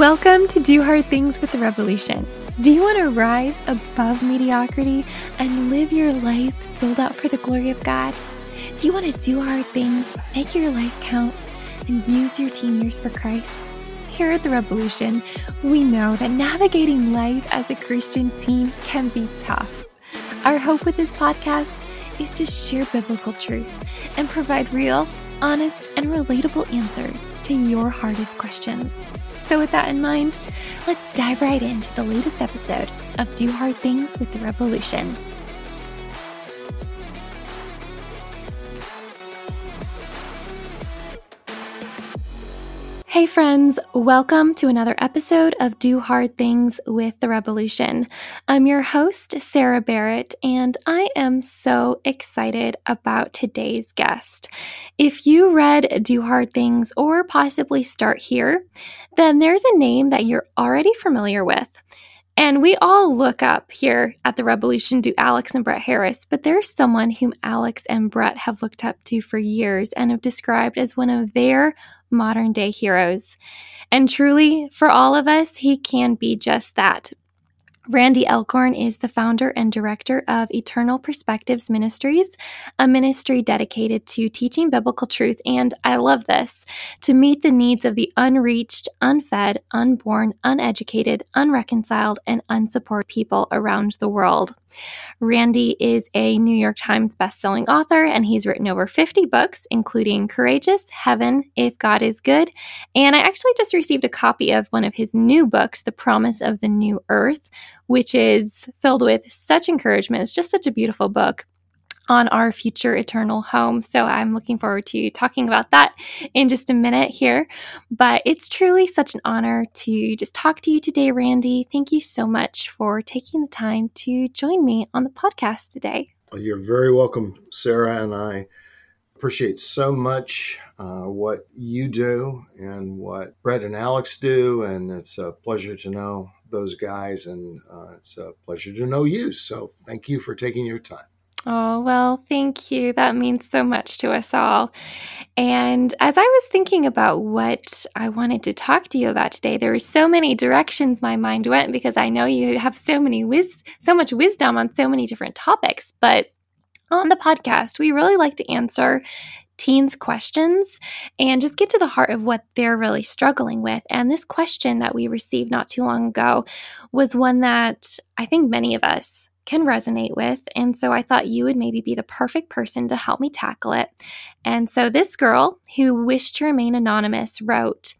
Welcome to Do Hard Things with the Rebelution. Do you want to rise above mediocrity and live your life sold out for the glory of God? Do you want to do hard things, make your life count, and use your teen years for Christ? Here at the Rebelution, we know that navigating life as a Christian teen can be tough. Our hope with this podcast is to share biblical truth and provide real, honest, and relatable answers to your hardest questions. So, with that in mind, let's dive right into the latest episode of Do Hard Things with the Rebelution. Hey, friends, welcome to another episode of Do Hard Things with the Rebelution. I'm your host, Sarah Barrett, and I am so excited about today's guest. If you read Do Hard Things or possibly start here, then there's a name that you're already familiar with. And we all look up here at the Rebelution to Alex and Brett Harris, but there's someone whom Alex and Brett have looked up to for years and have described as one of their modern day heroes. And truly, for all of us, he can be just that Randy Alcorn is the founder and director of Eternal Perspectives Ministries, a ministry dedicated to teaching biblical truth and, I love this, to meet the needs of the unreached, unfed, unborn, uneducated, unreconciled, and unsupported people around the world. Randy is a New York Times bestselling author, and he's written over 50 books, including Courageous, Heaven, If God is Good. And I actually just received a copy of one of his new books, The Promise of the New Earth, which is filled with such encouragement. It's just such a beautiful book on our future eternal home. So I'm looking forward to talking about that in just a minute here. But it's truly such an honor to just talk to you today, Randy. Thank you so much for taking the time to join me on the podcast today. You're very welcome, Sarah, and I appreciate so much uh, what you do and what Brett and Alex do, and it's a pleasure to know those guys, and uh, it's a pleasure to know you. So thank you for taking your time. Oh, well, thank you. That means so much to us all. And as I was thinking about what I wanted to talk to you about today, there were so many directions my mind went because I know you have so many wis- so much wisdom on so many different topics. But on the podcast, we really like to answer teens' questions and just get to the heart of what they're really struggling with. And this question that we received not too long ago was one that I think many of us can resonate with. And so I thought you would maybe be the perfect person to help me tackle it. And so this girl who wished to remain anonymous wrote,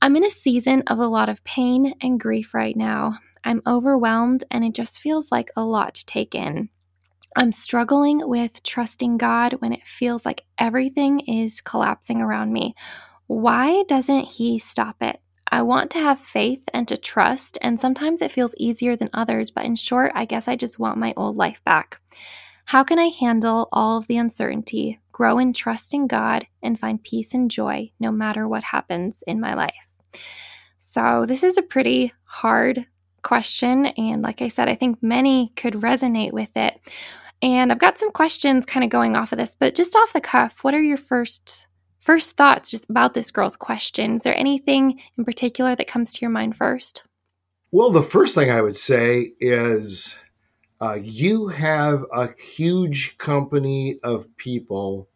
I'm in a season of a lot of pain and grief right now. I'm overwhelmed and it just feels like a lot to take in. I'm struggling with trusting God when it feels like everything is collapsing around me. Why doesn't He stop it? I want to have faith and to trust, and sometimes it feels easier than others, but in short, I guess I just want my old life back. How can I handle all of the uncertainty, grow in trust in God, and find peace and joy no matter what happens in my life? So, this is a pretty hard question. And like I said, I think many could resonate with it. And I've got some questions kind of going off of this, but just off the cuff, what are your first first thoughts just about this girl's question? Is there anything in particular that comes to your mind first? Well, the first thing I would say is uh, you have a huge company of people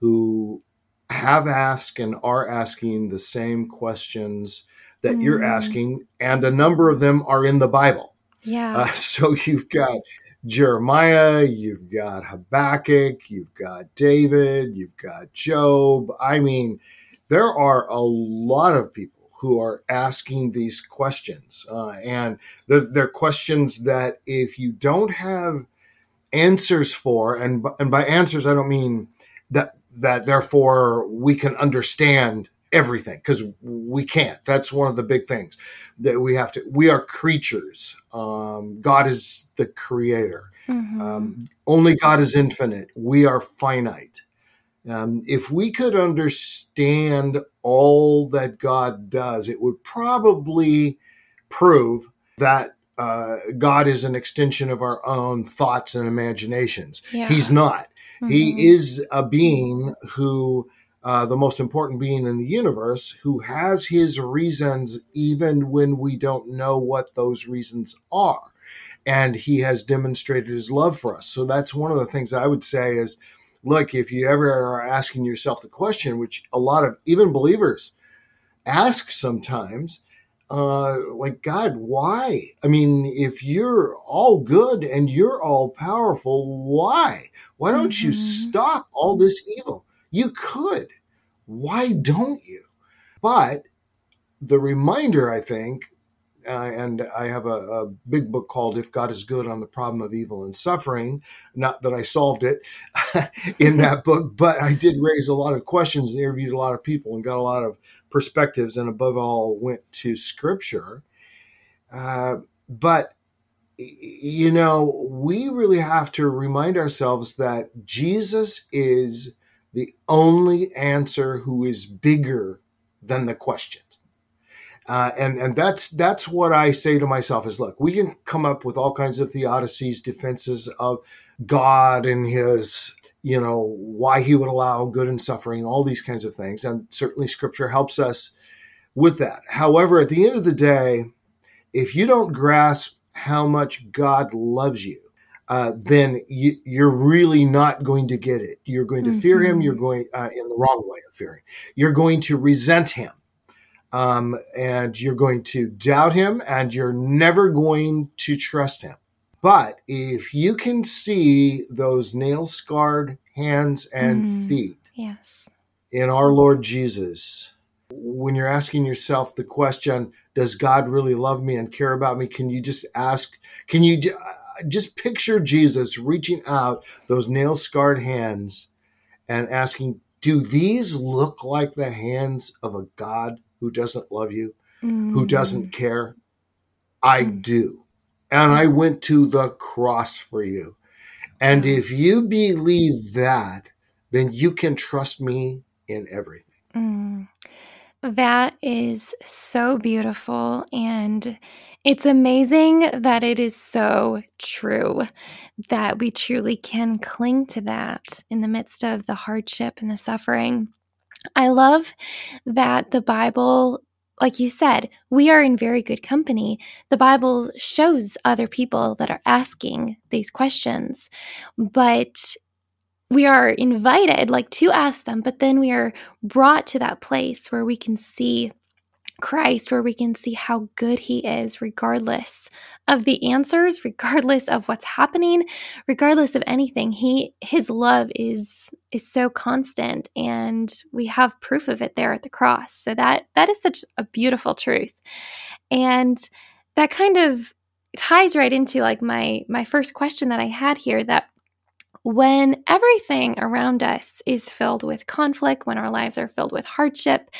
who have asked and are asking the same questions that mm. you're asking, and a number of them are in the Bible. Yeah. Uh, so you've got Jeremiah, you've got Habakkuk, you've got David, you've got Job. I mean, there are a lot of people who are asking these questions. Uh, and they're, they're, questions that if you don't have answers for, and, and by answers, I don't mean that, that therefore we can understand everything because we can't. That's one of the big things that we have to. We are creatures. Um, God is the creator. Mm-hmm. Um, only God is infinite. We are finite. Um, if we could understand all that God does, it would probably prove that uh, God is an extension of our own thoughts and imaginations. Yeah. He's not. Mm-hmm. He is a being who uh, the most important being in the universe, who has his reasons even when we don't know what those reasons are. And he has demonstrated his love for us. So that's one of the things I would say is look, if you ever are asking yourself the question, which a lot of even believers ask sometimes, uh, like, God, why? I mean, if you're all good and you're all powerful, why? Why don't mm-hmm. you stop all this evil? You could. Why don't you? But the reminder, I think, uh, and I have a, a, big book called If God is Good on the Problem of Evil and Suffering. Not that I solved it in that book, but I did raise a lot of questions and interviewed a lot of people and got a lot of perspectives, and above all, went to scripture. Uh, but you know, we really have to remind ourselves that Jesus is the only answer who is bigger than the question. Uh, and and that's that's what I say to myself is look, we can come up with all kinds of theodicies, defenses of God and His, you know, why He would allow good and suffering, all these kinds of things, and certainly Scripture helps us with that. However, at the end of the day, if you don't grasp how much God loves you, uh, then you, are really not going to get it. You're going to mm-hmm. fear Him. You're going uh, in the wrong way of fearing. You're going to resent Him um, and you're going to doubt him and you're never going to trust him. But if you can see those nail scarred hands and mm, feet yes. in our Lord Jesus, when you're asking yourself the question, does God really love me and care about me? Can you just ask, can you uh, just picture Jesus reaching out those nail scarred hands and asking, do these look like the hands of a God who doesn't love you, mm. who doesn't care? I mm. do. And I went to the cross for you. And if you believe that, then you can trust me in everything. Mm. That is so beautiful. And it's amazing that it is so true that we truly can cling to that in the midst of the hardship and the suffering. I love that the Bible, like you said, we are in very good company. The Bible shows other people that are asking these questions, but we are invited like to ask them, but then we are brought to that place where we can see Christ, where we can see how good He is, regardless of the answers, regardless of what's happening, regardless of anything. He His love is is so constant, and we have proof of it there at the cross. So that that is such a beautiful truth, and that kind of ties right into like my my first question that I had here that when everything around us is filled with conflict, when our lives are filled with hardship,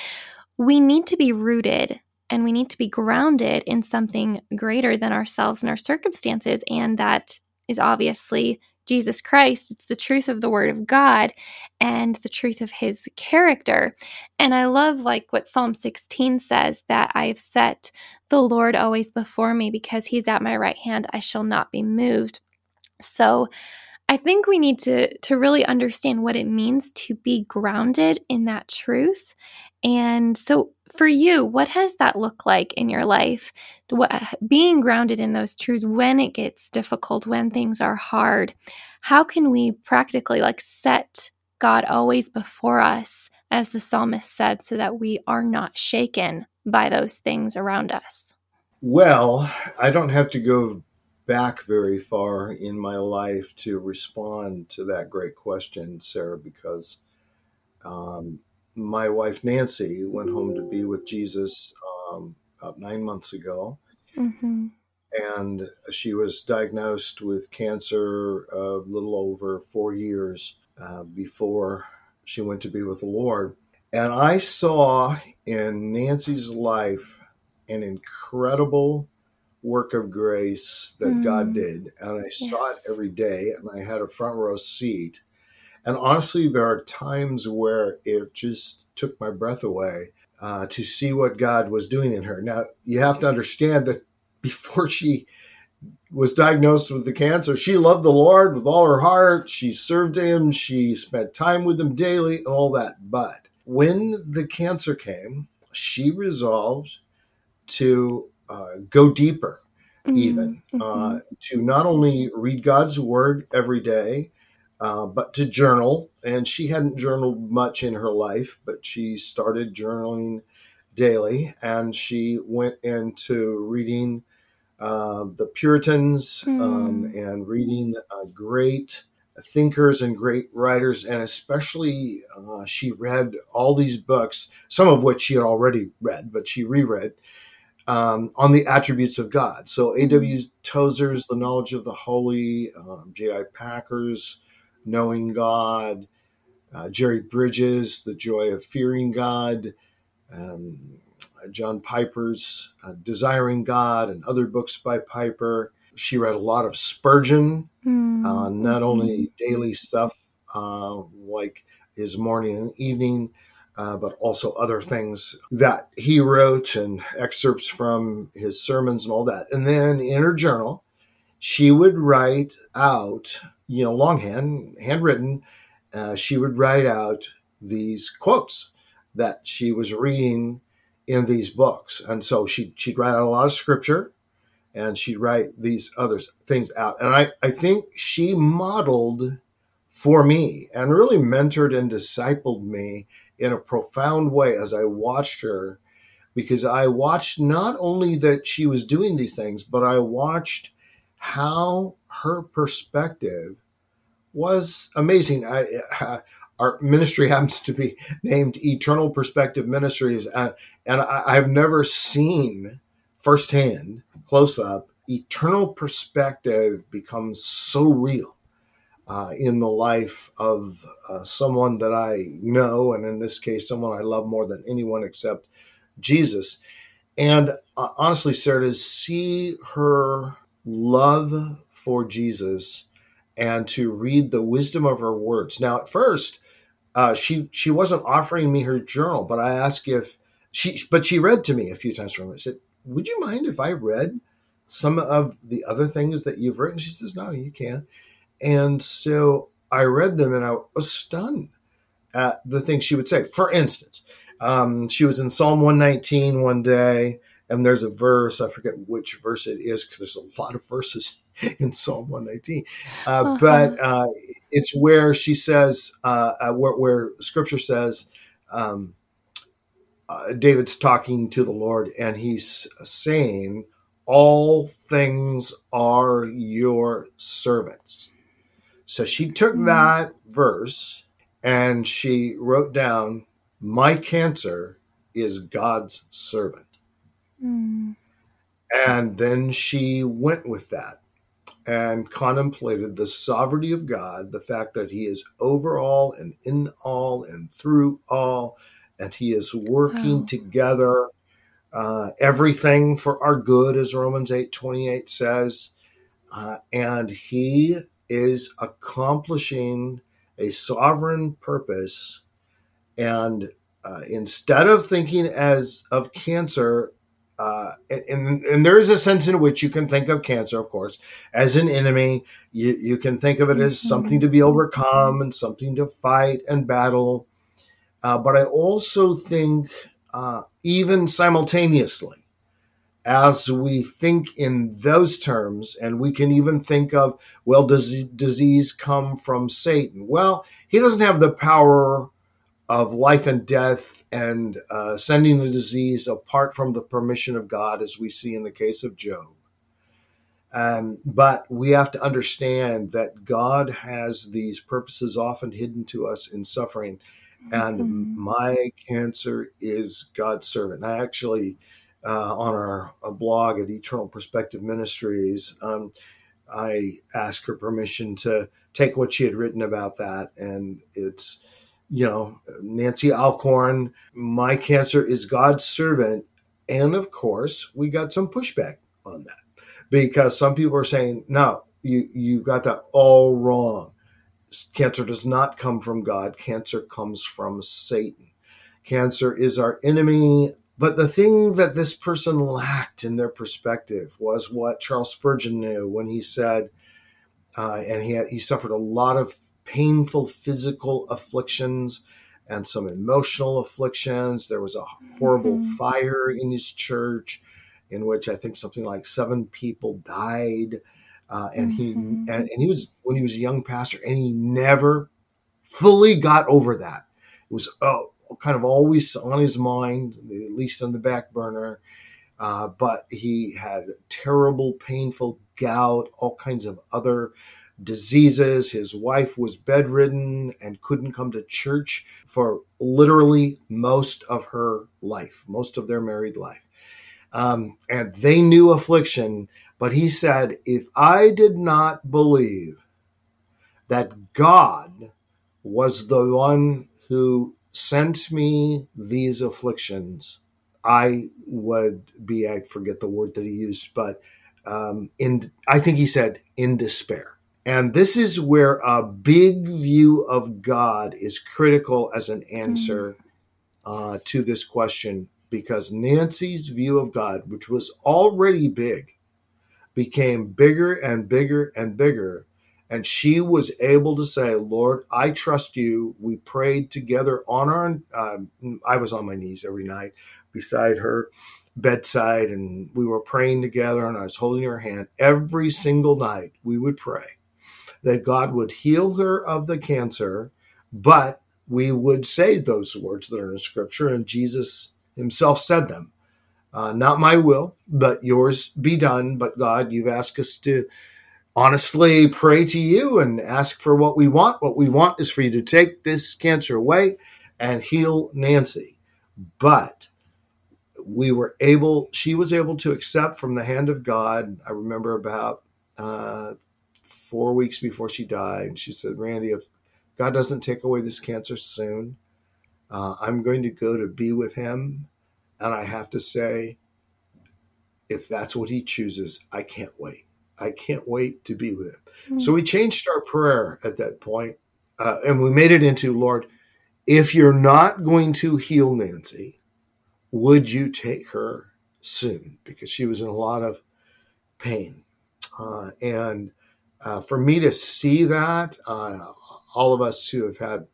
we need to be rooted and we need to be grounded in something greater than ourselves and our circumstances. And that is obviously Jesus Christ. It's the truth of the Word of God and the truth of His character. And I love, like, what Psalm 16 says that I have set the Lord always before me because He's at my right hand. I shall not be moved. So, I think we need to to really understand what it means to be grounded in that truth and so, for you, what has that looked like in your life? What, being grounded in those truths when it gets difficult, when things are hard, how can we practically like set God always before us, as the psalmist said, so that we are not shaken by those things around us? Well, I don't have to go back very far in my life to respond to that great question, Sarah, because um, my wife Nancy went home to be with Jesus um, about nine months ago. Mm-hmm. And she was diagnosed with cancer a little over four years uh, before she went to be with the Lord. And I saw in Nancy's life an incredible work of grace that mm. God did. And I saw it every day, and I had a front row seat. And honestly, there are times where it just took my breath away uh, to see what God was doing in her. Now, you have to understand that before she was diagnosed with the cancer, she loved the Lord with all her heart. She served Him. She spent time with Him daily and all that. But when the cancer came, she resolved to uh, go deeper, mm-hmm. even uh, mm-hmm. to not only read God's word every day, uh, but to journal. And she hadn't journaled much in her life, but she started journaling daily and she went into reading uh, the Puritans mm. um, and reading uh, great thinkers and great writers, and especially uh, she read all these books, some of which she had already read, but she reread um, on the attributes of God. So A.W. Mm-hmm. Tozer's The Knowledge of the Holy, um, J.I. Packer's Knowing God, uh, Jerry Bridges, The Joy of Fearing God, um, John Piper's uh, Desiring God, and other books by Piper. She read a lot of Spurgeon, mm-hmm. uh, not only daily stuff uh, like his morning and evening, uh, but also other things that he wrote and excerpts from his sermons and all that. And then in her journal, she would write out, you know, longhand, handwritten, uh, she would write out these quotes that she was reading in these books. And so she, she'd write out a lot of scripture and she'd write these other things out. And I, I think she modeled for me and really mentored and discipled me in a profound way as I watched her, because I watched not only that she was doing these things, but I watched how her perspective was amazing. I, uh, our ministry happens to be named Eternal Perspective Ministries, and, and I, I've never seen firsthand close up, eternal perspective becomes so real uh, in the life of uh, someone that I know, and in this case, someone I love more than anyone except Jesus. And uh, honestly, Sarah, to see her love for Jesus and to read the wisdom of her words. Now, at first, uh, she she wasn't offering me her journal, but I asked if she, but she read to me a few times from it. I said, would you mind if I read some of the other things that you've written? She says, no, you can't. And so I read them and I was stunned at the things she would say. For instance, um, she was in Psalm 119 one day, and there's a verse, I forget which verse it is because there's a lot of verses in Psalm 119. Uh, uh-huh. But uh, it's where she says, uh, uh, where, where, scripture says, um, uh, David's talking to the Lord and he's saying, All things are your servants. So she took mm. that verse and she wrote down, My cancer is God's servant. Mm. And then she went with that and contemplated the sovereignty of God, the fact that He is over all and in all and through all, and he is working wow. together uh, everything for our good, as Romans eight twenty eight says, uh, and he is accomplishing a sovereign purpose. And uh, instead of thinking as of cancer, uh, and, and there is a sense in which you can think of cancer, of course, as an enemy. You, you can think of it as mm-hmm. something to be overcome and something to fight and battle. Uh, but I also think, uh, even simultaneously, as we think in those terms, and we can even think of, well, does disease come from Satan? Well, he doesn't have the power of life and death and uh, sending the disease apart from the permission of God, as we see in the case of Job. Um, but we have to understand that God has these purposes often hidden to us in suffering and mm-hmm. my cancer is God's servant. I actually, uh, on our blog at Eternal Perspective Ministries, um, I asked her permission to take what she had written about that, and it's you know Nancy Alcorn, my cancer is God's servant, and of course we got some pushback on that because some people are saying no, you you got that all wrong Cancer does not come from God, cancer comes from Satan. Cancer is our enemy. But the thing that this person lacked in their perspective was what Charles Spurgeon knew when he said, uh, and he, had, he suffered a lot of painful physical afflictions and some emotional afflictions. There was a horrible Mhm. fire in his church in which I think something like seven people died. Uh, and he Mhm. and, and he was when he was a young pastor, and he never fully got over that. It was uh, kind of always on his mind, at least on the back burner. Uh, but he had terrible, painful gout, all kinds of other diseases. His wife was bedridden and couldn't come to church for literally most of her life, most of their married life. Um, and they knew affliction, but he said, If I did not believe that God was the one who sent me these afflictions, I would be, I forget the word that he used, but um, in, I think he said, in despair. And this is where a big view of God is critical as an answer uh, to this question, because Nancy's view of God, which was already big, became bigger and bigger and bigger. And she was able to say, Lord, I trust you. We prayed together on our, um, I was on my knees every night beside her bedside, and we were praying together, and I was holding her hand. Every single night, we would pray that God would heal her of the cancer, but we would say those words that are in Scripture, and Jesus himself said them. Uh, not my will, but yours be done. But God, you've asked us to honestly pray to you and ask for what we want. What we want is for you to take this cancer away and heal Nancy. But we were able, she was able to accept from the hand of God. I remember about uh, four weeks before she died, she said, Randy, if God doesn't take away this cancer soon, uh, I'm going to go to be with him. And I have to say, if that's what he chooses, I can't wait. I can't wait to be with him. Mm. So we changed our prayer at that point, uh, and we made it into Lord, if you're not going to heal Nancy, would you take her soon? Because she was in a lot of pain. Uh, and uh, for me to see that, uh, all of us who have had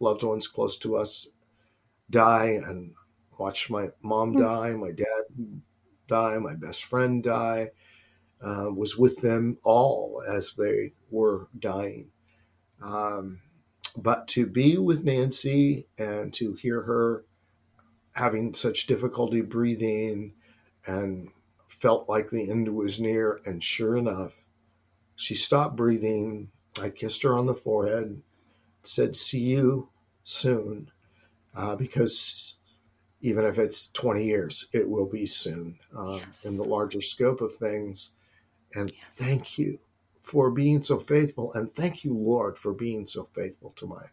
loved ones close to us die and watch my mom Mm. die, my dad die, my best friend die, uh, was with them all as they were dying. Um, but to be with Nancy and to hear her having such difficulty breathing and felt like the end was near, and sure enough, she stopped breathing. I kissed her on the forehead, said, See you soon, uh, because even if it's 20 years, it will be soon uh, Yes. in the larger scope of things. And Yes. thank you for being so faithful. And thank you, Lord, for being so faithful to my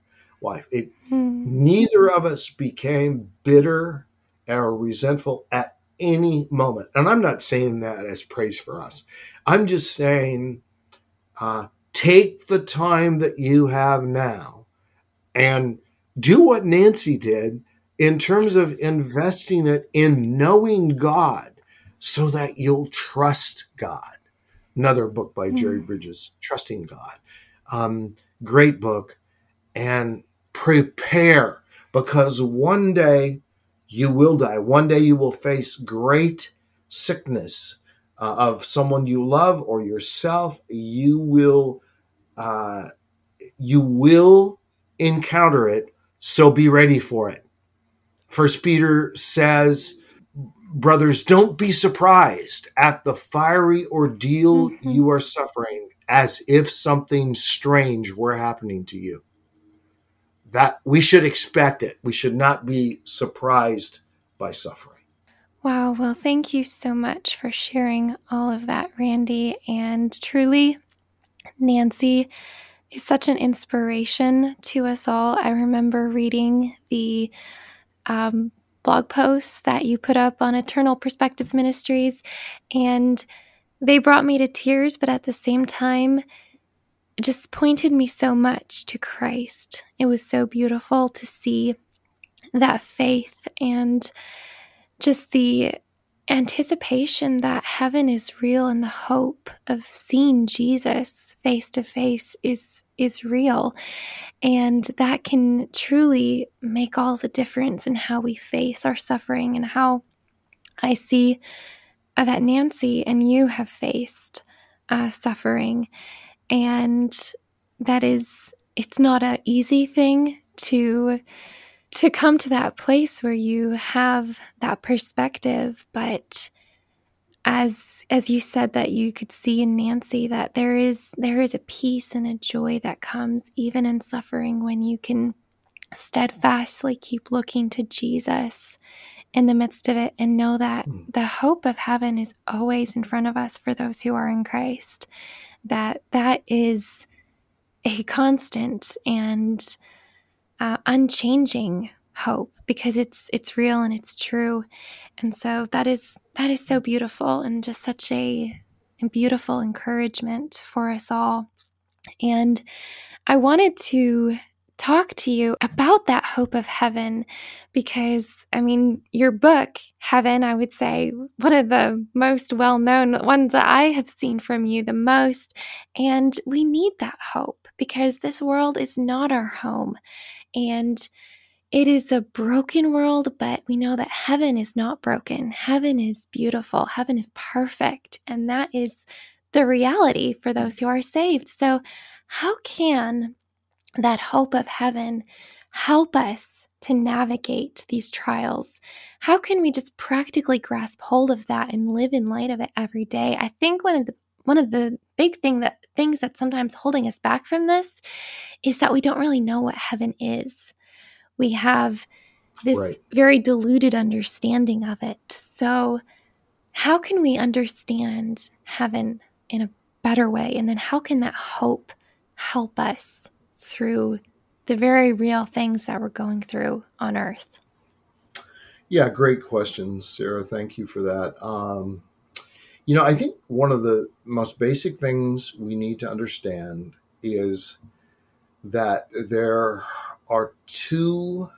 wife. It, Mm. neither of us became bitter or resentful at any moment. And I'm not saying that as praise for us. I'm just saying uh, take the time that you have now and do what Nancy did in terms of investing it in knowing God so that you'll trust God. Another book by Jerry Mm. Bridges, Trusting God. Um, great book. And prepare because one day you will die. One day you will face great sickness uh, of someone you love or yourself. You will, uh, you will encounter it. So be ready for it. First Peter says, brothers, don't be surprised at the fiery ordeal Mhm. you are suffering as if something strange were happening to you. That we should expect it. We should not be surprised by suffering. Wow. Well, thank you so much for sharing all of that, Randy. And truly, Nancy is such an inspiration to us all. I remember reading the um, blog posts that you put up on Eternal Perspectives Ministries, and they brought me to tears, but at the same time, just pointed me so much to Christ. It was so beautiful to see that faith and just the anticipation that heaven is real and the hope of seeing Jesus face to face is is real. And that can truly make all the difference in how we face our suffering and how I see uh, that Nancy and you have faced uh, suffering. And that is it's not an easy thing to to come to that place where you have that perspective but as as you said that you could see in Nancy that there is there is a peace and a joy that comes even in suffering when you can steadfastly keep looking to Jesus in the midst of it and know that mm. the hope of heaven is always in front of us for those who are in Christ that that is a constant and uh, unchanging hope because it's it's real and it's true. And so that is that is so beautiful and just such a, a beautiful encouragement for us all. And i wanted to talk to you about that hope of heaven because i mean your book heaven i would say one of the most well-known ones that i have seen from you the most. And we need that hope because this world is not our home and it is a broken world, but we know that heaven is not broken. Heaven is beautiful. Heaven is perfect. And that is the reality for those who are saved. So, how can that hope of heaven help us to navigate these trials? How can we just practically grasp hold of that and live in light of it every day? I think one of the one of the big thing that things that sometimes holding us back from this is that we don't really know what heaven is we have this right. very diluted understanding of it. So, how can we understand heaven in a better way? And then, how can that hope help us through the very real things that we're going through on earth? Yeah, great question, Sarah. Thank you for that. Um, you know, I think one of the most basic things we need to understand is that there are two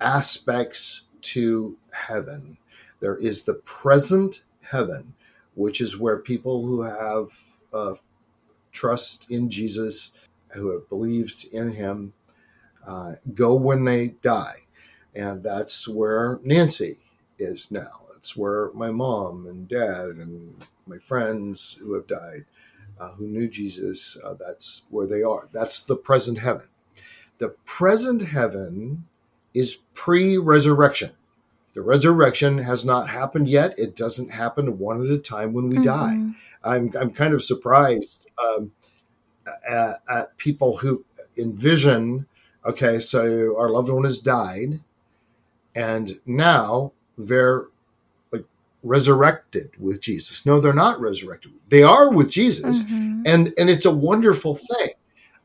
aspects to heaven. There is the present heaven, which is where people who have uh, trust in Jesus, who have believed in him, uh, go when they die. And that's where Nancy is now. It's where my mom and dad and my friends who have died, uh, who knew Jesus, uh, that's where they are. That's the present heaven. The present heaven is pre resurrection. The resurrection has not happened yet. It doesn't happen one at a time when we mm-hmm. die. I'm, I'm kind of surprised um, at, at people who envision okay, so our loved one has died, and now they're resurrected with Jesus. No, they're not resurrected. They are with Jesus, mm-hmm. and and it's a wonderful thing.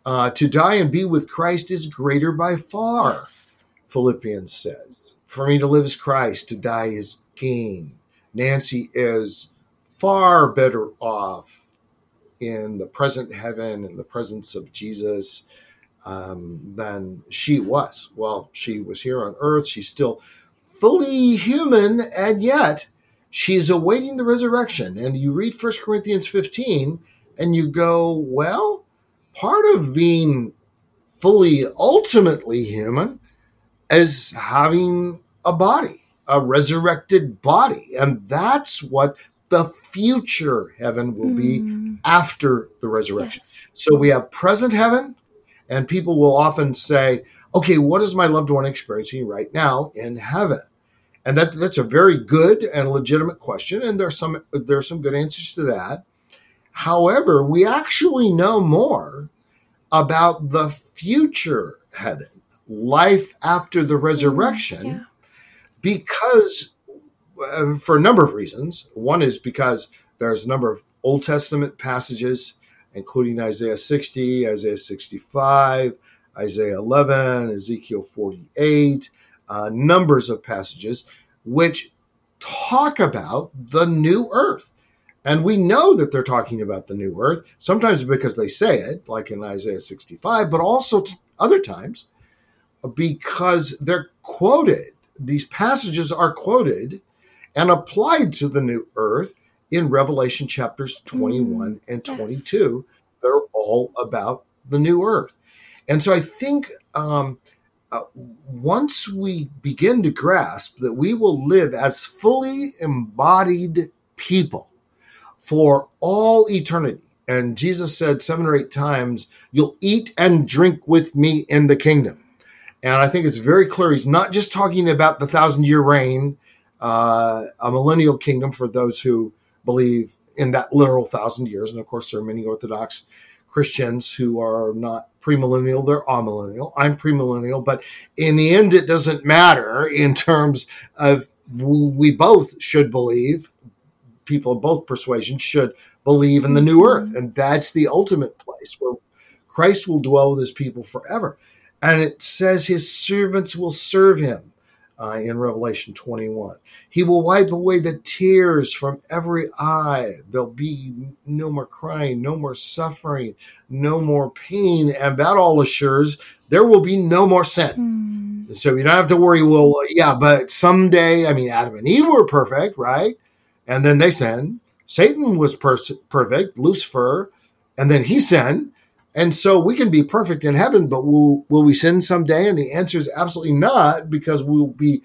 Uh, to die and be with Christ is greater by far. Philippians says. For me to live is Christ, to die is gain. Nancy is far better off in the present heaven, in the presence of Jesus, um, than she was. Well, she was here on earth. She's still fully human, and yet she's awaiting the resurrection. And you read 1 Corinthians 15, and you go, well, part of being fully ultimately human is having a body, a resurrected body. And that's what the future heaven will be mm. after the resurrection. Yes. So we have present heaven, and people will often say, okay, what is my loved one experiencing right now in heaven? And that, that's a very good and legitimate question, and there's some there's some good answers to that. However, we actually know more about the future heaven, life after the resurrection, yeah. because uh, for a number of reasons. One is because there's a number of Old Testament passages, including Isaiah 60, Isaiah 65, Isaiah 11, Ezekiel 48, uh, numbers of passages which talk about the new earth. And we know that they're talking about the new earth, sometimes because they say it, like in Isaiah 65, but also other times because they're quoted. These passages are quoted and applied to the new earth in Revelation chapters 21 mm, and 22. Yes. They're all about the new earth. And so I think um, uh, once we begin to grasp that we will live as fully embodied people for all eternity, and Jesus said seven or eight times, You'll eat and drink with me in the kingdom. And I think it's very clear he's not just talking about the thousand year reign, uh, a millennial kingdom for those who believe in that literal thousand years. And of course, there are many Orthodox Christians who are not premillennial, they're amillennial. I'm premillennial, but in the end, it doesn't matter in terms of we both should believe, people of both persuasions should believe in the new earth. And that's the ultimate place where Christ will dwell with his people forever. And it says his servants will serve him uh, in Revelation 21. He will wipe away the tears from every eye. There'll be no more crying, no more suffering, no more pain. And that all assures there will be no more sin. Mm. So you don't have to worry, well, yeah, but someday, I mean, Adam and Eve were perfect, right? And then they sinned. Satan was per- perfect, Lucifer, and then he sinned. And so we can be perfect in heaven, but will, will we sin someday? And the answer is absolutely not, because we'll be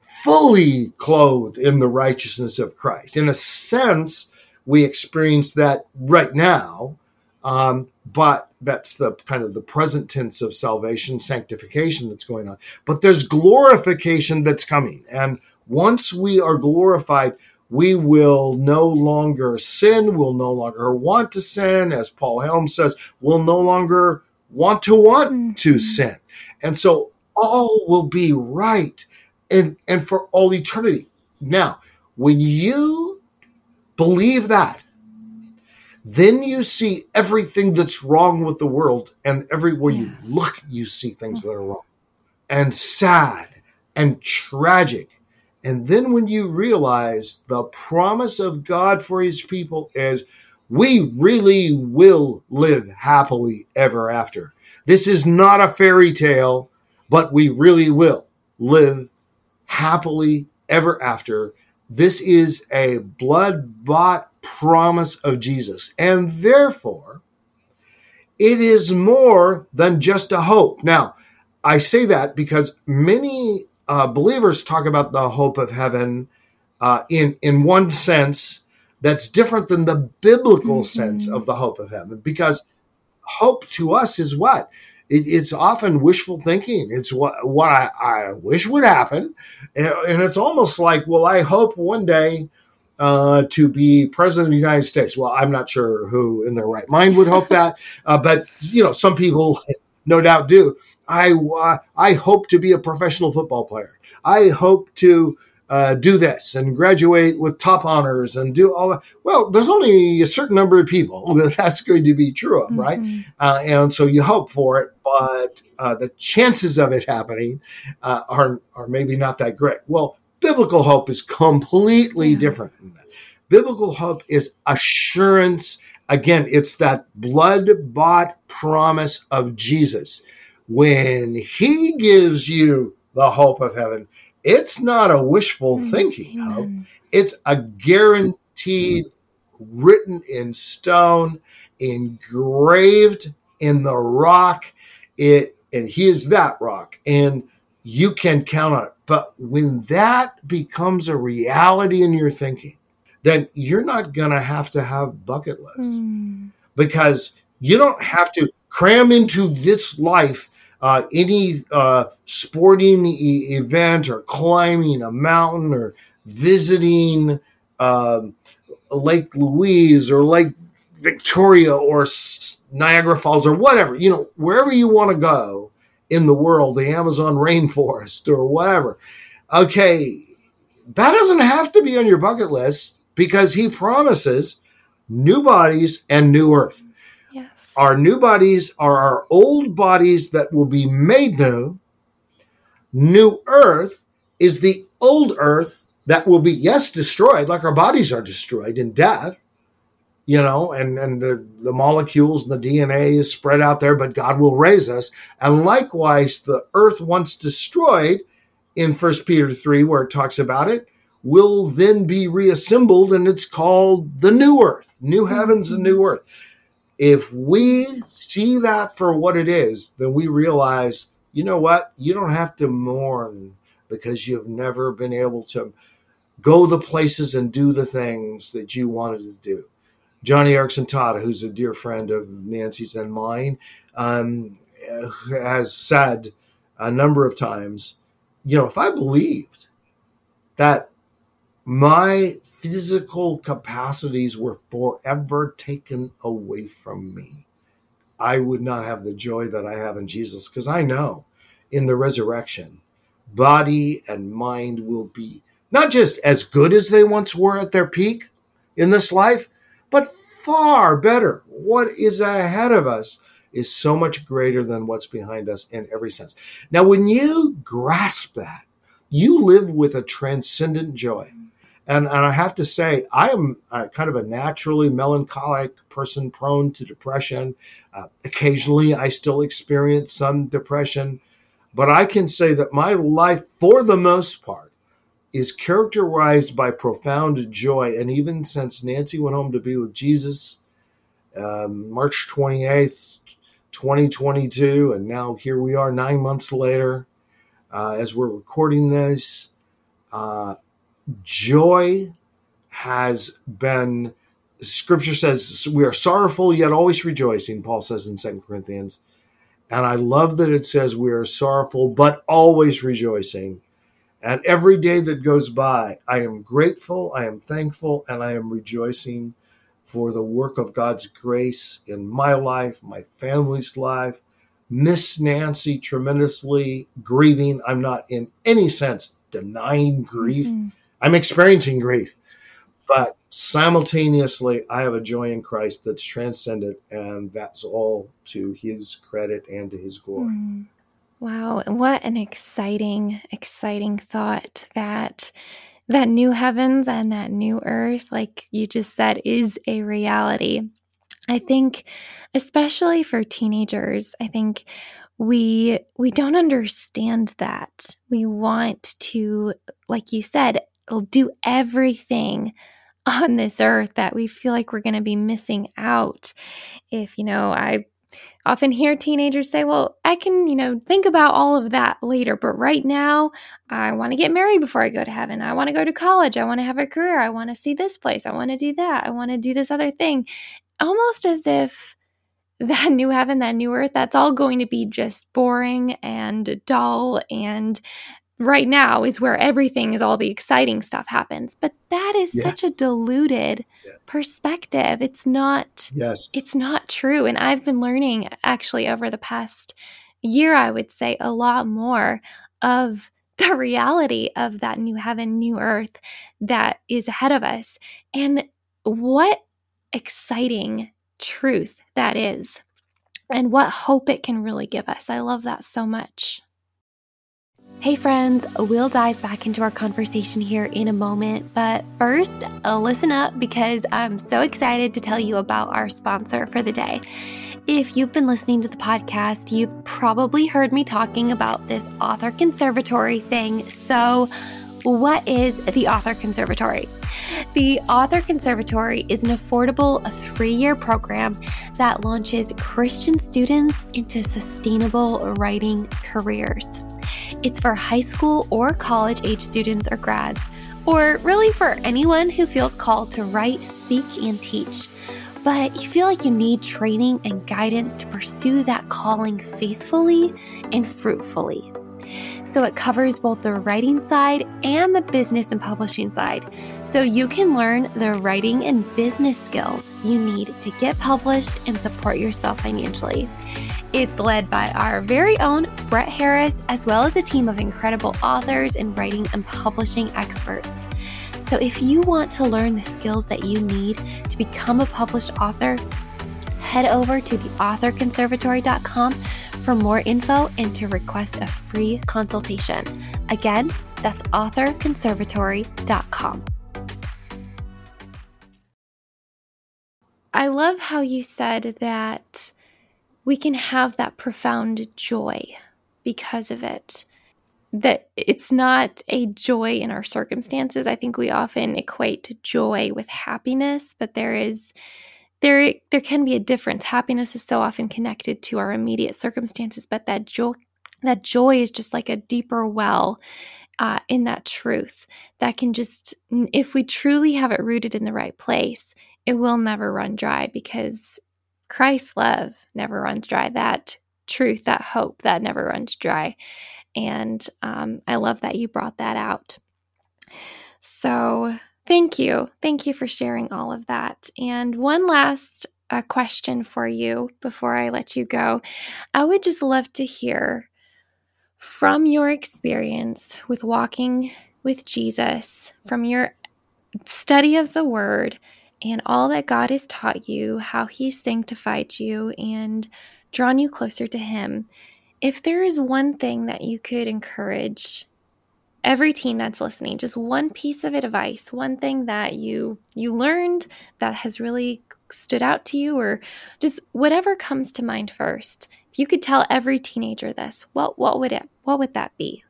fully clothed in the righteousness of Christ. In a sense, we experience that right now, um, but that's the kind of the present tense of salvation, sanctification that's going on. But there's glorification that's coming. And once we are glorified, we will no longer sin, we'll no longer want to sin, as Paul Helm says, we'll no longer want to want mm-hmm. to sin. And so all will be right and, and for all eternity. Now, when you believe that, then you see everything that's wrong with the world, and everywhere yes. you look, you see things that are wrong and sad and tragic and then when you realize the promise of God for his people is we really will live happily ever after. This is not a fairy tale, but we really will live happily ever after. This is a blood bought promise of Jesus. And therefore, it is more than just a hope. Now, I say that because many uh, believers talk about the hope of heaven uh, in in one sense that's different than the biblical mm-hmm. sense of the hope of heaven because hope to us is what it, it's often wishful thinking it's what what I, I wish would happen and it's almost like well i hope one day uh, to be president of the United States. Well, I'm not sure who in their right mind would hope that, uh, but you know, some people no doubt do. I uh, I hope to be a professional football player. I hope to uh, do this and graduate with top honors and do all that. Well, there's only a certain number of people that that's going to be true of, mm-hmm. right? Uh, and so you hope for it, but uh, the chances of it happening uh, are are maybe not that great. Well, biblical hope is completely yeah. different than that. Biblical hope is assurance. Again, it's that blood bought promise of Jesus when he gives you the hope of heaven, it's not a wishful mm-hmm. thinking hope. It's a guaranteed, written in stone, engraved in the rock. It and he is that rock, and you can count on it. But when that becomes a reality in your thinking, then you're not going to have to have bucket lists mm. because you don't have to cram into this life uh, any uh, sporting e- event or climbing a mountain or visiting uh, Lake Louise or Lake Victoria or Niagara Falls or whatever, you know, wherever you want to go in the world, the Amazon rainforest or whatever. Okay, that doesn't have to be on your bucket list because he promises new bodies and new earth. Yes. Our new bodies are our old bodies that will be made new. New earth is the old earth that will be, yes, destroyed, like our bodies are destroyed in death, you know, and, and the, the molecules and the DNA is spread out there, but God will raise us. And likewise, the earth once destroyed in First Peter 3, where it talks about it, will then be reassembled and it's called the new earth, new heavens and new earth. If we see that for what it is, then we realize, you know what? You don't have to mourn because you've never been able to go the places and do the things that you wanted to do. Joni Eareckson Tada, who's a dear friend of Nancy's and mine, um, has said a number of times, you know, if I believed that my physical capacities were forever taken away from me, I would not have the joy that I have in Jesus because I know in the resurrection, body and mind will be not just as good as they once were at their peak in this life, but far better. What is ahead of us is so much greater than what's behind us in every sense. Now, when you grasp that, you live with a transcendent joy. And, and I have to say, I am kind of a naturally melancholic person prone to depression. Uh, occasionally, I still experience some depression. But I can say that my life, for the most part, is characterized by profound joy. And even since Nancy went home to be with Jesus, um, March 28th, 2022, and now here we are nine months later uh, as we're recording this. Uh, joy has been, scripture says, we are sorrowful yet always rejoicing, Paul says in Second Corinthians. And I love that it says we are sorrowful but always rejoicing. And every day that goes by, I am grateful, I am thankful, and I am rejoicing for the work of God's grace in my life, my family's life. Miss Nancy tremendously grieving. I'm not in any sense denying grief. Mm-hmm. I'm experiencing grief, but simultaneously, I have a joy in Christ that's transcendent, and that's all to His credit and to His glory. Mm. Wow, what an exciting, exciting thought that that new heavens and that new earth, like you just said, is a reality. I think especially for teenagers, I think we we don't understand that. We want to like you said, do everything on this earth that we feel like we're going to be missing out if you know i often hear teenagers say, Well, I can, you know, think about all of that later, but right now, I want to get married before I go to heaven. I want to go to college. I want to have a career. I want to see this place. I want to do that. I want to do this other thing. Almost as if that new heaven, that new earth, that's all going to be just boring and dull and right now is where everything is all the exciting stuff happens. But that is yes. such a diluted yeah. perspective. It's not yes. it's not true. And i've been learning actually over the past year i would say a lot more of the reality of that new heaven new earth that is ahead of us. And what exciting truth that is and what hope it can really give us. I love that so much Hey, friends, we'll dive back into our conversation here in a moment. But first, uh, listen up because I'm so excited to tell you about our sponsor for the day. If you've been listening to the podcast, you've probably heard me talking about this author conservatory thing. So, what is the Author Conservatory? The Author Conservatory is an affordable three year program that launches Christian students into sustainable writing careers. It's for high school or college age students or grads, or really for anyone who feels called to write, speak, and teach. But you feel like you need training and guidance to pursue that calling faithfully and fruitfully. So it covers both the writing side and the business and publishing side. So you can learn the writing and business skills you need to get published and support yourself financially. It's led by our very own Brett Harris, as well as a team of incredible authors and writing and publishing experts. So, if you want to learn the skills that you need to become a published author, head over to theauthorconservatory.com for more info and to request a free consultation. Again, that's authorconservatory.com. I love how you said that we can have that profound joy because of it. that it's not a joy in our circumstances. I think we often equate joy with happiness, but there is there there can be a difference. Happiness is so often connected to our immediate circumstances, but that joy that joy is just like a deeper well uh, in that truth that can just, if we truly have it rooted in the right place, it will never run dry because Christ's love never runs dry. That truth, that hope, that never runs dry. And um, I love that you brought that out. So, thank you. Thank you for sharing all of that. And one last uh, question for you before I let you go. I would just love to hear from your experience with walking with Jesus, from your study of the Word, and all that God has taught you, how He sanctified you and drawn you closer to Him. If there is one thing that you could encourage every teen that's listening, just one piece of advice, one thing that you you learned that has really stood out to you or just whatever comes to mind first if you could tell every teenager this, what what would it what would that be?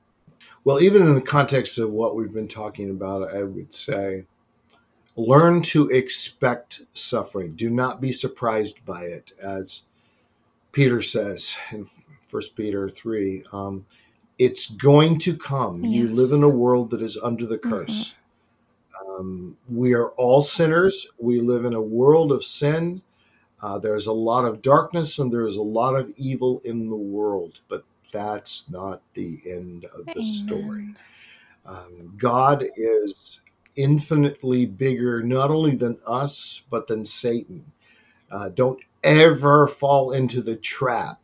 Well, even in the context of what we've been talking about, I would say learn to expect suffering. Do not be surprised by it, as Peter says in First Peter three. Um, it's going to come. Yes. You live in a world that is under the curse. Mm-hmm. Um, we are all sinners. We live in a world of sin. Uh, there's a lot of darkness and there's a lot of evil in the world, but that's not the end of the Amen. story. Um, God is infinitely bigger, not only than us, but than Satan. Uh, don't ever fall into the trap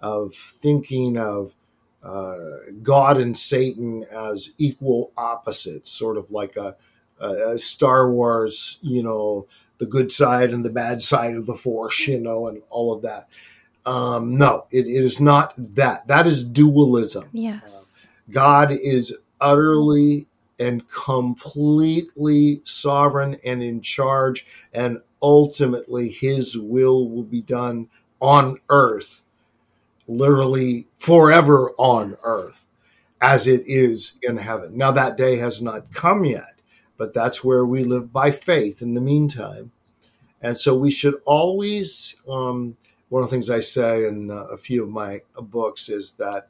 of thinking of uh, God and Satan as equal opposites, sort of like a, a Star Wars, you know, the good side and the bad side of the force, you know, and all of that. Um, no, it, it is not that. That is dualism. Yes. Uh, God is utterly and completely sovereign and in charge, and ultimately his will will be done on earth, literally forever on earth, as it is in heaven. Now, that day has not come yet but that's where we live by faith in the meantime. And so we should always, um, one of the things I say in uh, a few of my books is that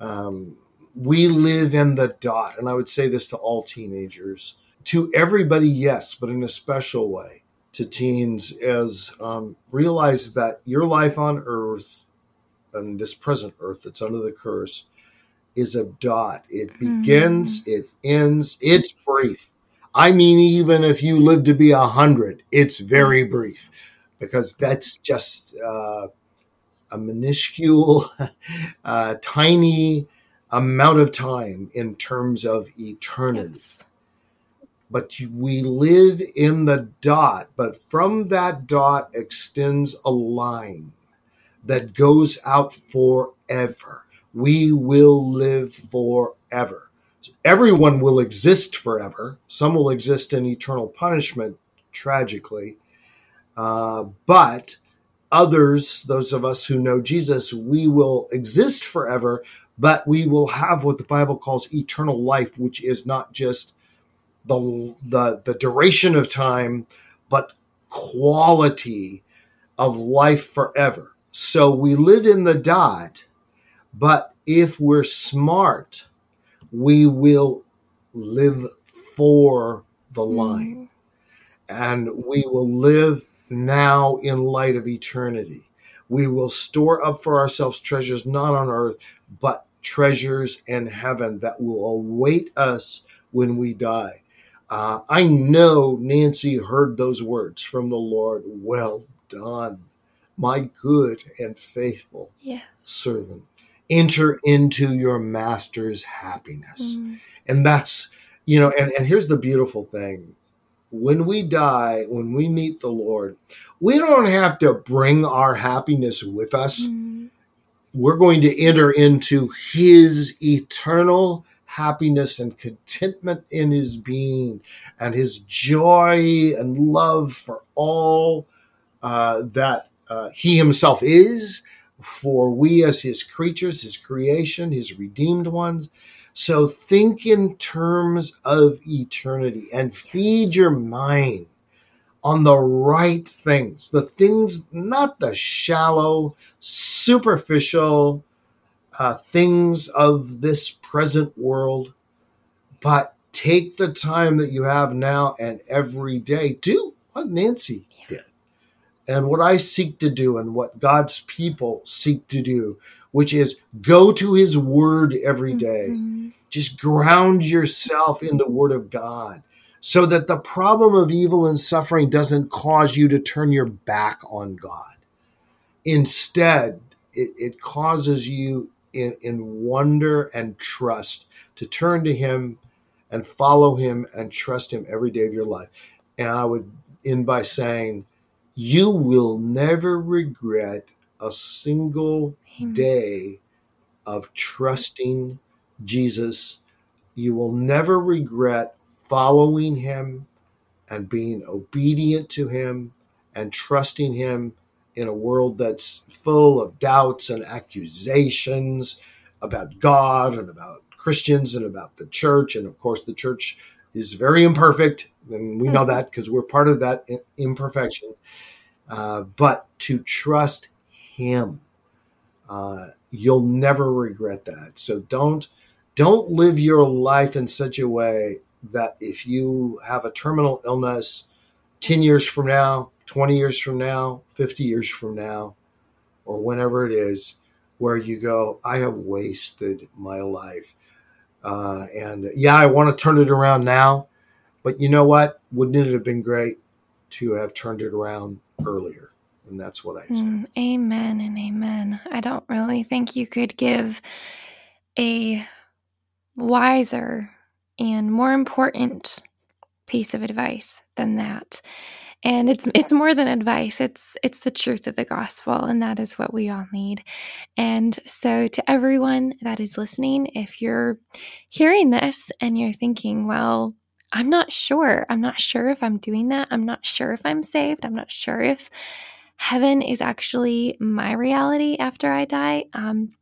um, we live in the dot. And I would say this to all teenagers, to everybody, yes, but in a special way to teens is um, realize that your life on earth and this present earth that's under the curse is a dot. It begins, mm. it ends, it's brief. I mean, even if you live to be a hundred, it's very brief because that's just uh, a minuscule, uh, tiny amount of time in terms of eternity. Yes. But we live in the dot, but from that dot extends a line that goes out forever. We will live forever everyone will exist forever. Some will exist in eternal punishment, tragically. Uh, but others, those of us who know Jesus, we will exist forever, but we will have what the Bible calls eternal life, which is not just the, the, the duration of time, but quality of life forever. So we live in the dot, but if we're smart, we will live for the mm-hmm. line. And we will live now in light of eternity. We will store up for ourselves treasures not on earth, but treasures in heaven that will await us when we die. Uh, I know Nancy heard those words from the Lord. Well done, my good and faithful yes. servant enter into your master's happiness. Mm. And that's, you know, and, and here's the beautiful thing. When we die, when we meet the Lord, we don't have to bring our happiness with us. Mm. We're going to enter into his eternal happiness and contentment in his being and his joy and love for all uh, that uh, he himself is for we as his creatures, his creation, his redeemed ones. So think in terms of eternity and feed your mind on the right things, the things, not the shallow, superficial uh, things of this present world, but take the time that you have now and every day. Do what Nancy did and what I seek to do and what God's people seek to do, which is go to his word every day. Mm-hmm. Just ground yourself in the word of God so that the problem of evil and suffering doesn't cause you to turn your back on God. Instead, it, it causes you in, in wonder and trust to turn to him and follow him and trust him every day of your life. And I would end by saying, you will never regret a single Amen. day of trusting Jesus. You will never regret following him and being obedient to him and trusting him in a world that's full of doubts and accusations about God and about Christians and about the church. And of course, the church is very imperfect, and we know mm-hmm. that because we're part of that imperfection. Uh, but to trust Him, uh, you'll never regret that. So don't don't live your life in such a way that if you have a terminal illness, ten years from now, twenty years from now, fifty years from now, or whenever it is, where you go, I have wasted my life uh, and yeah, I want to turn it around now, but you know what? Wouldn't it have been great to have turned it around earlier? And that's what I'd say. Mm, amen and amen. I don't really think you could give a wiser and more important piece of advice than that. And it's it's more than advice. It's it's the truth of the gospel and that is what we all need. And so to everyone that is listening if you're hearing this and you're thinking well i'm not sure. I'm not sure if i'm doing that. I'm not sure if i'm saved. I'm not sure if heaven is actually my reality after i die um,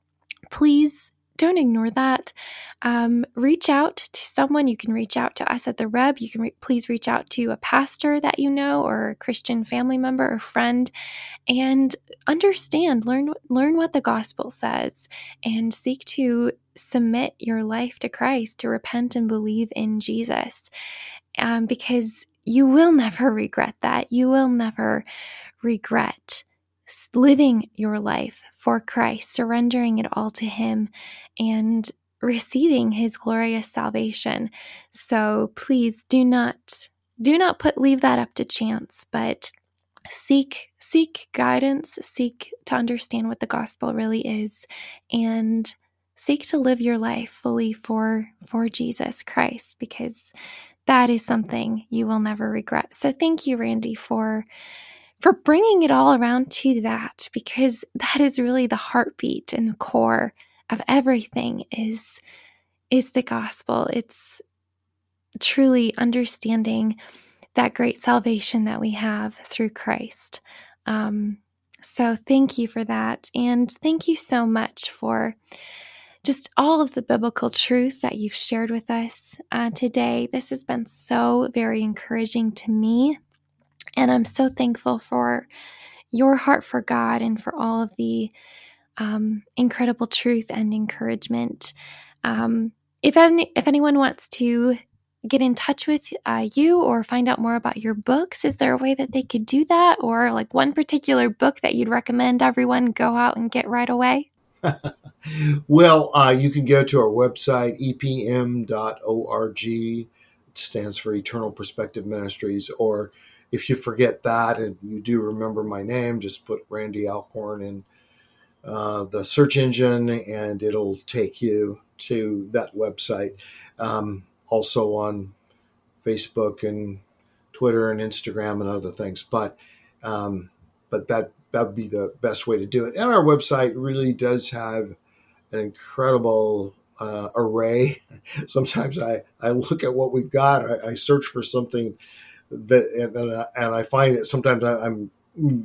please don't ignore that. Um, reach out to someone. You can reach out to us at the Reb. You can re- please reach out to a pastor that you know or a Christian family member or friend and understand, learn, learn what the gospel says and seek to submit your life to Christ, to repent and believe in Jesus. Um, because you will never regret that. You will never regret living your life for Christ, surrendering it all to Him, and receiving His glorious salvation. So please do not do not put leave that up to chance, but seek seek guidance, seek to understand what the gospel really is, and seek to live your life fully for for Jesus Christ because that is something you will never regret. So thank you Randy for for bringing it all around to that because that is really the heartbeat and the core of everything is is the gospel. It's truly understanding that great salvation that we have through christ. Um, so thank you for that and thank you so much for just all of the biblical truth that you've shared with us uh, today. This has been so very encouraging to me and I'm so thankful for your heart for God and for all of the um, incredible truth and encouragement. Um, if any, if anyone wants to get in touch with uh, you or find out more about your books, is there a way that they could do that, or like one particular book that you'd recommend everyone go out and get right away? well, uh, you can go to our website epm.org. It stands for Eternal Perspective Ministries, or if you forget that and you do remember my name, just put Randy Alcorn in uh, the search engine and it'll take you to that website. Um, also on Facebook and Twitter and Instagram and other things. But um, but that that would be the best way to do it. And our website really does have an incredible uh, array. Sometimes I, I look at what we've got, I, I search for something that and, and I find it sometimes I'm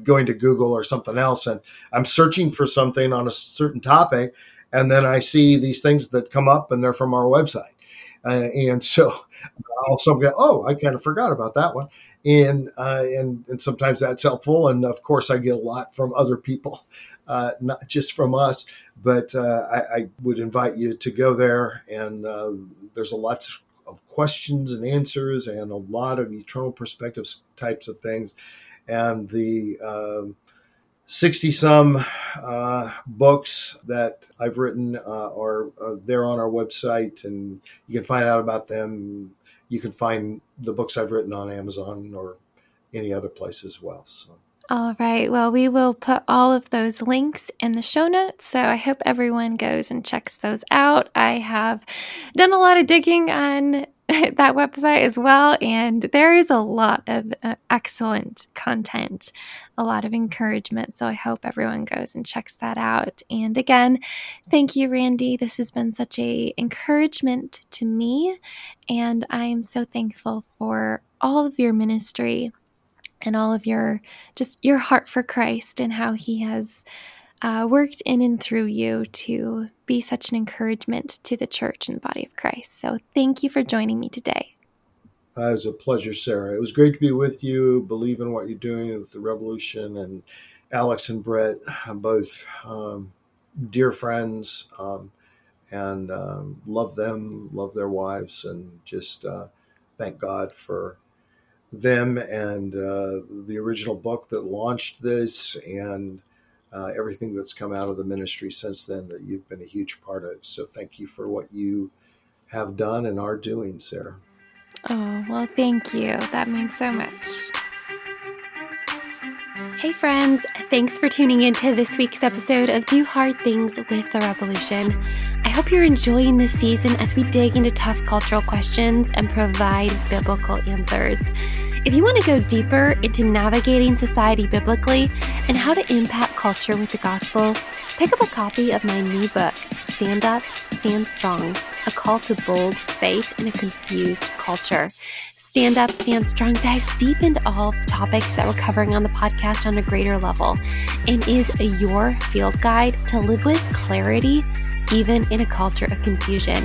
going to Google or something else and I'm searching for something on a certain topic and then I see these things that come up, and they're from our website, uh, and so some go, oh, I kind of forgot about that one, and uh, and and sometimes that's helpful, and of course I get a lot from other people. Uh, not just from us, but uh, I, I, would invite you to go there. And uh, there's a lot of questions and answers, and a lot of eternal perspectives types of things. And the um, 60 some uh, books that I've written uh, are uh, there on our website, and you can find out about them. You can find the books I've written on Amazon or any other place as well. So. All right. Well, we will put all of those links in the show notes. So I hope everyone goes and checks those out. I have done a lot of digging on that website as well. And there is a lot of uh, excellent content, a lot of encouragement. So I hope everyone goes and checks that out. And again, thank you, Randy. This has been such a encouragement to me. And I am so thankful for all of your ministry and all of your just your heart for Christ and how he has uh, worked in and through you to be such an encouragement to the church and the body of Christ. So thank you for joining me today. Uh, it was a pleasure, Sarah. It was great to be with you, believe in what you're doing with the Rebelution, and Alex and Brett, both um, dear friends, um, and um, love them, love their wives, and just uh, thank God for them and uh, the original book that launched this and uh, everything that's come out of the ministry since then that you've been a huge part of. So thank you for what you have done and are doing, Sarah. Oh, well, thank you. That means so much. Hey, friends. Thanks for tuning in to this week's episode of Do Hard Things with the Rebelution. Hope you're enjoying this season as we dig into tough cultural questions and provide biblical answers. If you want to go deeper into navigating society biblically and how to impact culture with the gospel, pick up a copy of my new book, Stand Up, Stand Strong A Call to Bold Faith in a Confused Culture. Stand Up, Stand Strong dives deep into all the topics that we're covering on the podcast on a greater level and is your field guide to live with clarity, even in a culture of confusion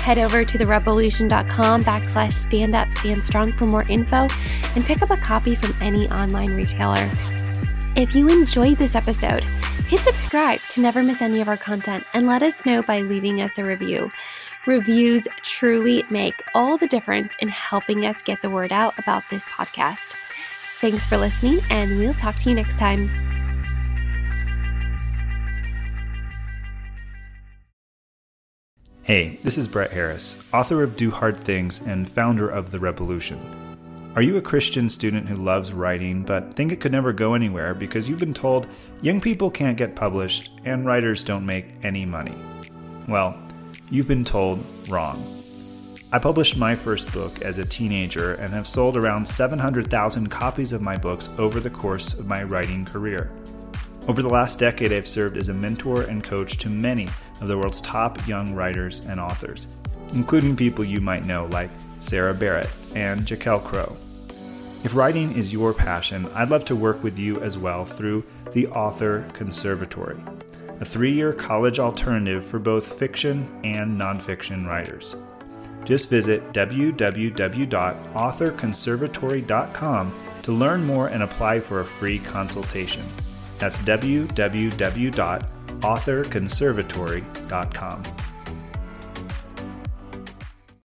head over to therebelution.com backslash stand up stand strong for more info and pick up a copy from any online retailer. If you enjoyed this episode, hit subscribe to never miss any of our content and let us know by leaving us a review. Reviews truly make all the difference in helping us get the word out about this podcast. Thanks for listening, and we'll talk to you next time. Hey, this is Brett Harris, author of Do Hard Things and founder of The Rebelution. Are you a Christian student who loves writing but think it could never go anywhere because you've been told young people can't get published and writers don't make any money? Well, you've been told wrong. I published my first book as a teenager and have sold around 700,000 copies of my books over the course of my writing career. Over the last decade, I've served as a mentor and coach to many of the world's top young writers and authors, including people you might know like Sarah Barrett and Jaquelle Crowe. If writing is your passion, I'd love to work with you as well through the Author Conservatory, a three year college alternative for both fiction and nonfiction writers. Just visit www.authorconservatory.com to learn more and apply for a free consultation. That's www authorconservatory.com.